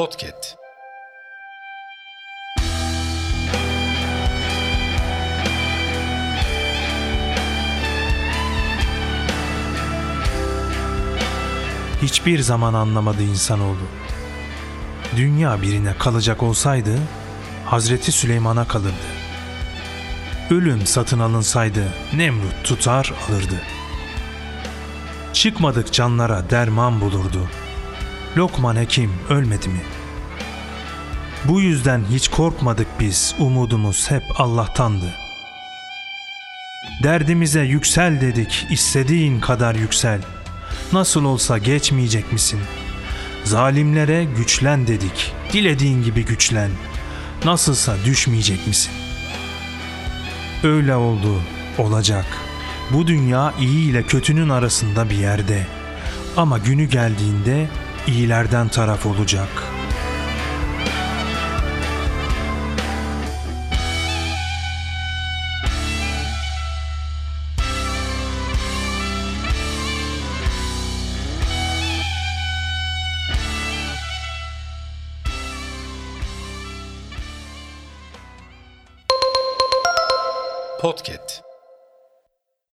Podcast. Hiçbir zaman anlamadı insanoğlu. Dünya birine kalacak olsaydı Hazreti Süleyman'a kalırdı. Ölüm satın alınsaydı Nemrut tutar alırdı. Çıkmadık canlara derman bulurdu. Lokman Hekim ölmedi mi? Bu yüzden hiç korkmadık biz, umudumuz hep Allah'tandı. Derdimize yüksel dedik, istediğin kadar yüksel. Nasıl olsa geçmeyecek misin? Zalimlere güçlen dedik, dilediğin gibi güçlen. Nasılsa düşmeyecek misin? Öyle oldu, olacak. Bu dünya iyi ile kötünün arasında bir yerde. Ama günü geldiğinde iyilerden taraf olacak. Podcast.